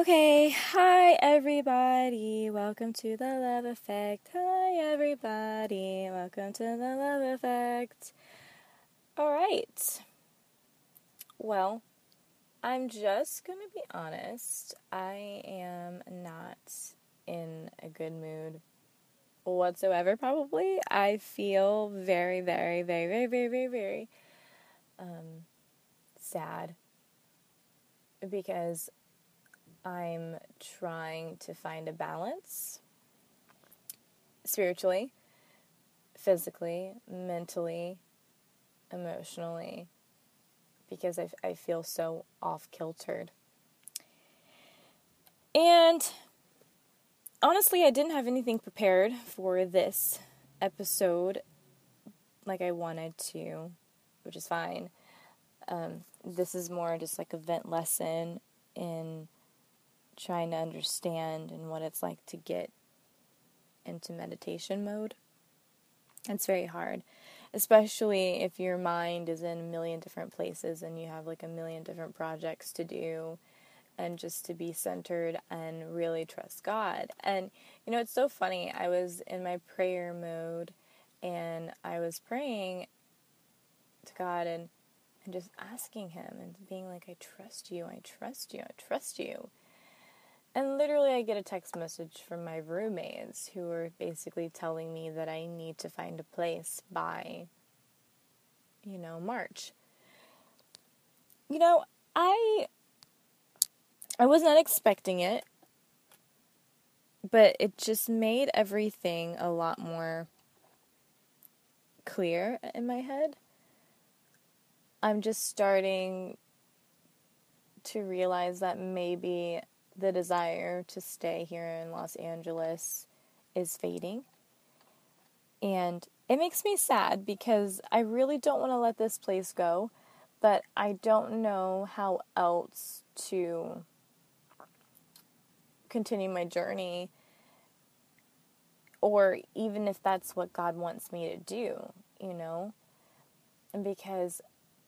Okay, hi everybody. Welcome to the Love Effect. Hi everybody. Welcome to the Love Effect. All right. Well, I'm just to be honest. I am not in a good mood whatsoever, probably. I feel very, very, very, very, very, very, very um, sad because I'm trying to find a balance spiritually, physically, mentally, emotionally, because I, I feel so off kiltered. And honestly, I didn't have anything prepared for this episode like I wanted to, which is fine. Um, this is more just like a vent lesson in trying to understand and what it's like to get into meditation mode. It's very hard, especially if your mind is in a million different places and you have like a million different projects to do and just to be centered and really trust God. And you know, it's so funny. I was in my prayer mode and I was praying to God and and just asking him and being like I trust you. I trust you. I trust you. And literally, I get a text message from my roommates who are basically telling me that I need to find a place by, you know, March. You know, I I was not expecting it, but it just made everything a lot more clear in my head. I'm just starting to realize that maybe the desire to stay here in Los Angeles is fading. And it makes me sad because I really don't want to let this place go, but I don't know how else to continue my journey or even if that's what God wants me to do, you know? And because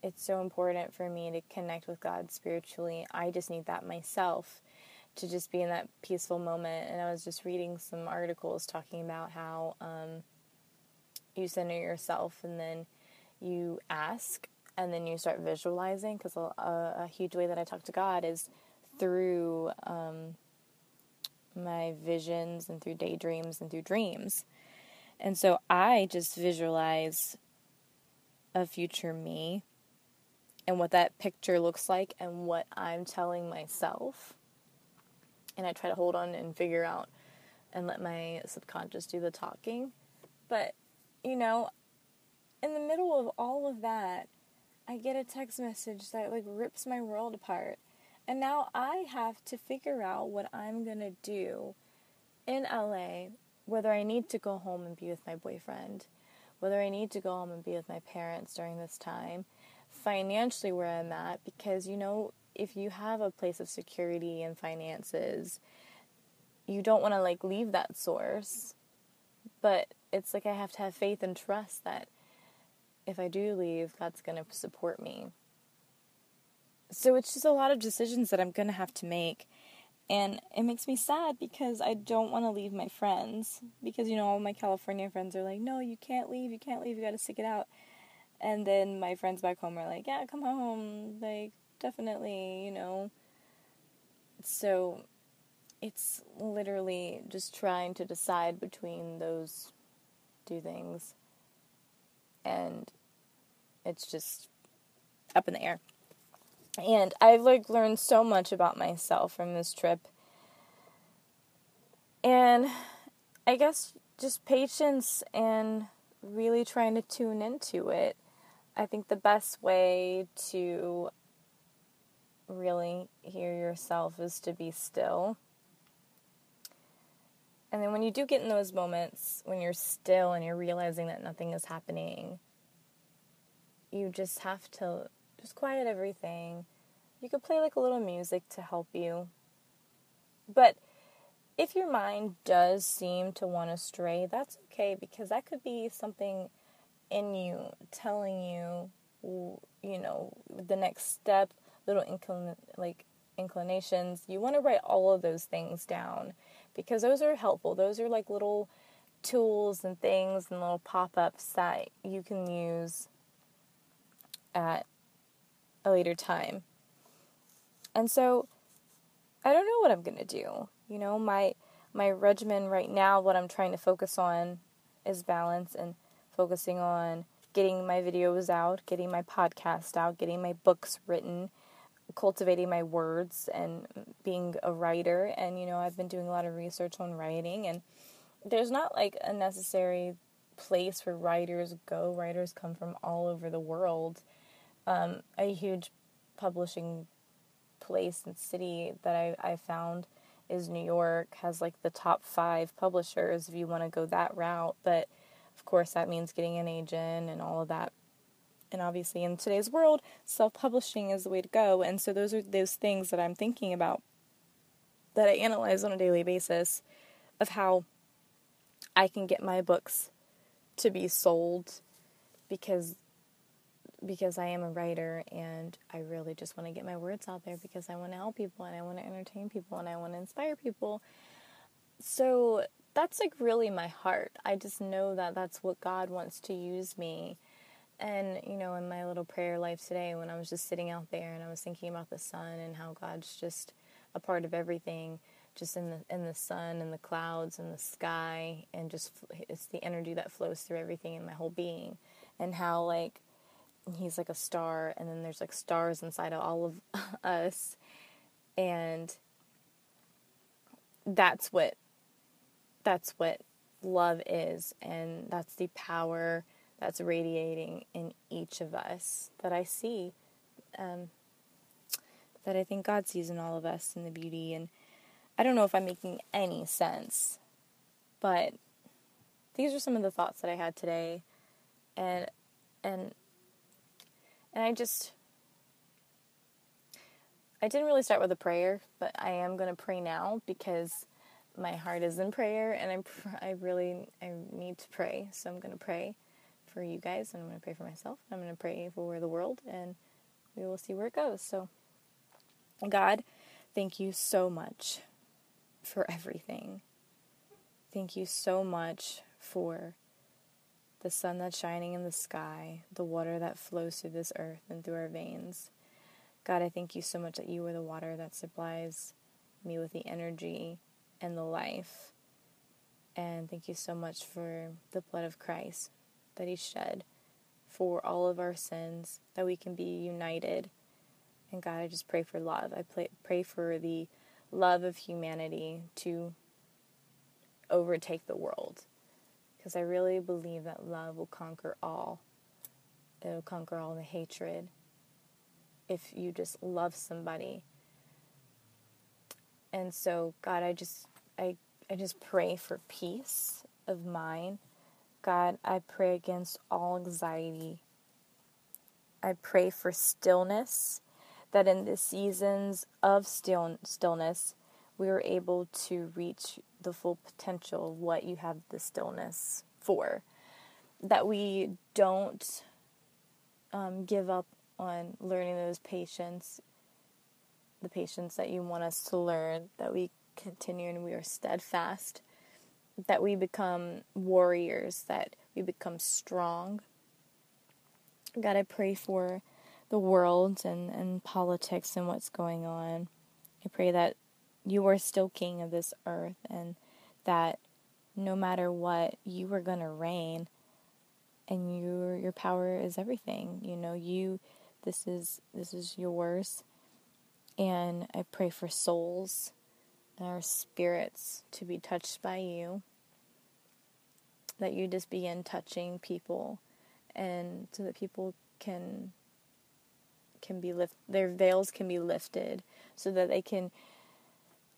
it's so important for me to connect with God spiritually, I just need that myself to just be in that peaceful moment. And I was just reading some articles talking about how um, you center yourself and then you ask and then you start visualizing because a, a, huge way that I talk to God is through um, my visions and through daydreams and through dreams. And so I just visualize a future me and what that picture looks like and what I'm telling myself and I try to hold on and figure out and let my subconscious do the talking. But, you know, in the middle of all of that, I get a text message that like rips my world apart. And now I have to figure out what I'm going to do in LA, whether I need to go home and be with my boyfriend, whether I need to go home and be with my parents during this time, financially where I'm at, because, you know, if you have a place of security and finances, you don't want to like leave that source. But it's like I have to have faith and trust that if I do leave, God's going to support me. So it's just a lot of decisions that I'm going to have to make. And it makes me sad because I don't want to leave my friends. Because, you know, all my California friends are like, no, you can't leave, you can't leave, you got to stick it out. And then my friends back home are like, yeah, come home. Like, definitely, you know. So it's literally just trying to decide between those two things. And it's just up in the air. And I've like learned so much about myself from this trip. And I guess just patience and really trying to tune into it. I think the best way to really hear yourself is to be still. And then when you do get in those moments when you're still and you're realizing that nothing is happening, you just have to just quiet everything. You could play like a little music to help you. But if your mind does seem to want to stray, that's okay because that could be something in you telling you, you know, the next step little inclin- like inclinations, you want to write all of those things down because those are helpful. Those are like little tools and things and little pop ups that you can use at a later time. And so I don't know what I'm going to do. You know, my my regimen right now what I'm trying to focus on is balance and focusing on getting my videos out, getting my podcast out, getting my books written, cultivating my words and being a writer and you know, I've been doing a lot of research on writing and there's not like a necessary place where writers go. Writers come from all over the world. Um, a huge publishing place and city that I, I found is New York, has like the top five publishers if you want to go that route. But of course, that means getting an agent and all of that. And obviously, in today's world, self publishing is the way to go. And so, those are those things that I'm thinking about that I analyze on a daily basis of how I can get my books to be sold because because I am a writer and I really just want to get my words out there because I want to help people and I want to entertain people and I want to inspire people. So that's like really my heart. I just know that that's what God wants to use me. And, you know, in my little prayer life today, when I was just sitting out there and I was thinking about the sun and how God's just a part of everything, just in the in the sun and the clouds and the sky and just it's the energy that flows through everything in my whole being. And how like he's like a star and then there's like stars inside of all of us. And that's what that's what love is. And that's the power that's radiating in each of us that I see um, that I think God sees in all of us and the beauty. And I don't know if I'm making any sense, but these are some of the thoughts that I had today, and and and I just I didn't really start with a prayer, but I am going to pray now because my heart is in prayer, and I I really I need to pray, so I'm going to pray for you guys, and I'm going to pray for myself, and I'm going to pray for the world, and we will see where it goes. So, God, thank you so much for everything. Thank you so much for the sun that's shining in the sky, the water that flows through this earth and through our veins. God, I thank you so much that you are the water that supplies me with the energy and the life. And thank you so much for the blood of Christ that He shed for all of our sins, that we can be united. And God, I just pray for love. I pray, for the love of humanity to overtake the world. Because I really believe that love will conquer all. It will conquer all the hatred if you just love somebody. And so, God, I just I I just pray for peace of mind. God, I pray against all anxiety. I pray for stillness that in the seasons of still, stillness, we are able to reach the full potential of what you have the stillness for. That we don't um, give up on learning those patience, the patience that you want us to learn, that we continue and we are steadfast, that we become warriors, that we become strong. God, I pray for the world and, and politics and what's going on. I pray that you are still king of this earth and that no matter what, you are going to reign and your your power is everything. You know, you this is this is yours. And I pray for souls our spirits to be touched by you. That you just begin touching people and so that people can can be lift their veils can be lifted so that they can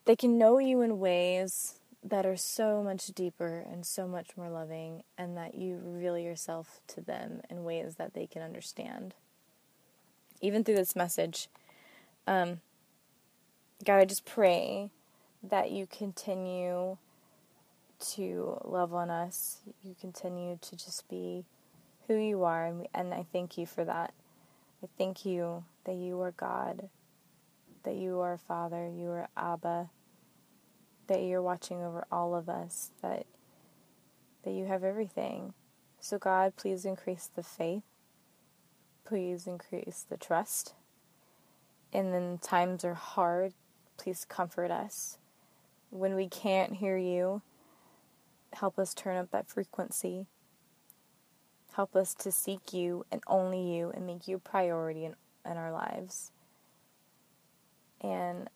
they can know you in ways that are so much deeper and so much more loving and that you reveal yourself to them in ways that they can understand even through this message um, god i just pray that you continue to love on us you continue to just be who you are and, we, and i thank you for that I thank you that you are God that you are Father, you are Abba, that you're watching over all of us, that that you have everything. So God, please increase the faith. Please increase the trust. And then times are hard, please comfort us. When we can't hear you, help us turn up that frequency. Help us to seek you and only you and make you a priority in, in our lives. And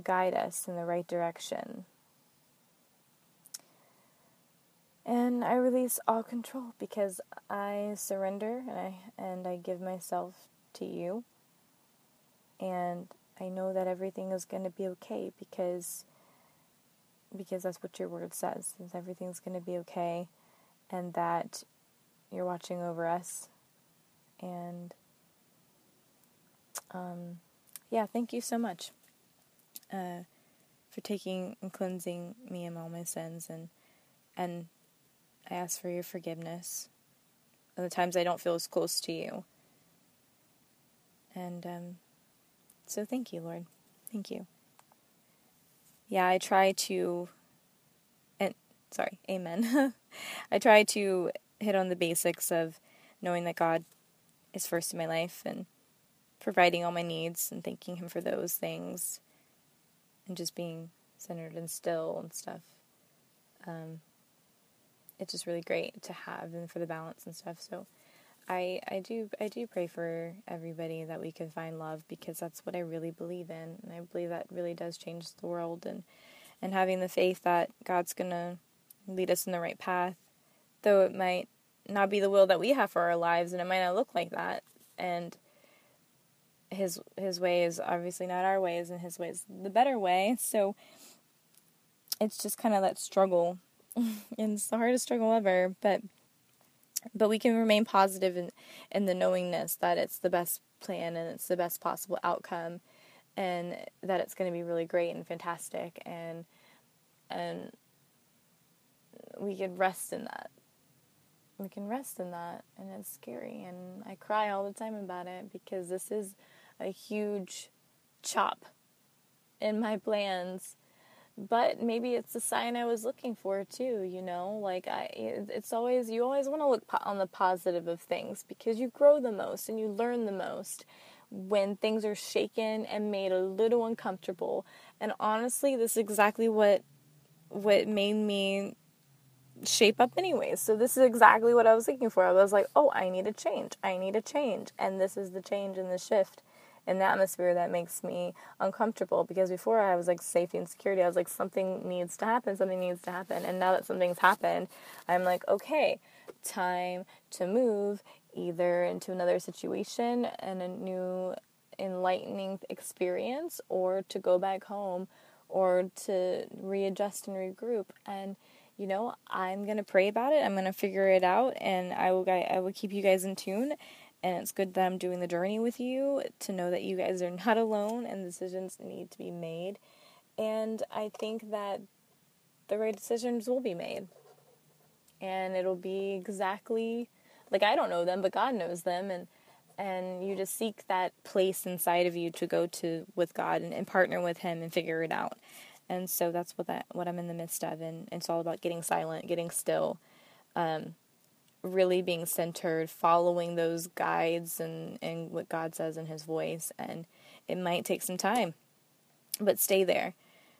guide us in the right direction. And I release all control because I surrender and I and I give myself to you. And I know that everything is going to be okay because because that's what your word says. Is everything's going to be okay and that you're watching over us. And um yeah, thank you so much uh, for taking and cleansing me of all my sins and and I ask for your forgiveness of the times I don't feel as close to you. And um, so thank you, Lord. Thank you. Yeah, I try to and sorry, amen. I try to hit on the basics of knowing that God is first in my life and providing all my needs and thanking him for those things and just being centered and still and stuff. Um, it's just really great to have and for the balance and stuff. So I I do I do pray for everybody that we can find love because that's what I really believe in and I believe that really does change the world and and having the faith that God's going to lead us in the right path though it might not be the will that we have for our lives and it might not look like that and his his way is obviously not our ways and his way is the better way so it's just kind of that struggle. And it's the hardest struggle ever but but we can remain positive in in the knowingness that it's the best plan and it's the best possible outcome and that it's going to be really great and fantastic and and we can rest in that. We can rest in that and it's scary and I cry all the time about it because this is a huge chop in my plans but maybe it's the sign I was looking for too, you know? Like I it's always you always want to look po- on the positive of things because you grow the most and you learn the most when things are shaken and made a little uncomfortable. And honestly, this is exactly what what made me shape up anyways. So this is exactly what I was looking for. I was like, "Oh, I need a change. I need a change." And this is the change and the shift the atmosphere that makes me uncomfortable because before I was like safety and security. I was like something needs to happen, something needs to happen. And now that something's happened, I'm like, okay, time to move either into another situation and a new enlightening experience or to go back home or to readjust and regroup and you know i'm going to pray about it i'm going to figure it out and i will i will keep you guys in tune and it's good that I'm doing the journey with you to know that you guys are not alone and decisions need to be made. And I think that the right decisions will be made. And it'll be exactly like I don't know them, but God knows them and and you just seek that place inside of you to go to with God and, and partner with him and figure it out. And so that's what that what I'm in the midst of and, and it's all about getting silent, getting still. Um, really being centered, following those guides and, and what God says in His voice. And it might take some time, but stay there.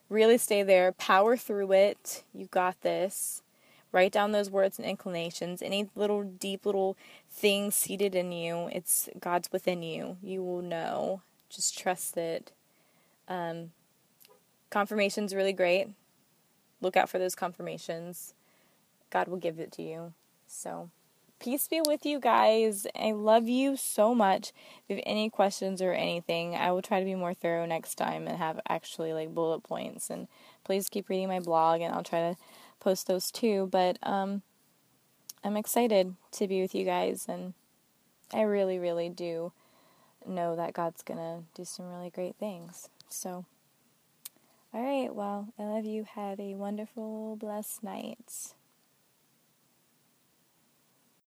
Really stay there. Power through it. You got this. Write down those words and inclinations. Any little deep little thing seated in you, it's God's within you. You will know. Just trust it. Um, confirmation's really great. Look out for those confirmations. God will give it to you. So, peace be with you guys. I love you so much. If you have any questions or anything, I will try to be more thorough next time and have actually like bullet points. And please keep reading my blog, and I'll try to post those too. But um, I'm excited to be with you guys, and I really, really do know that God's gonna do some really great things. So. All right, well, I love you. Have a wonderful, blessed night.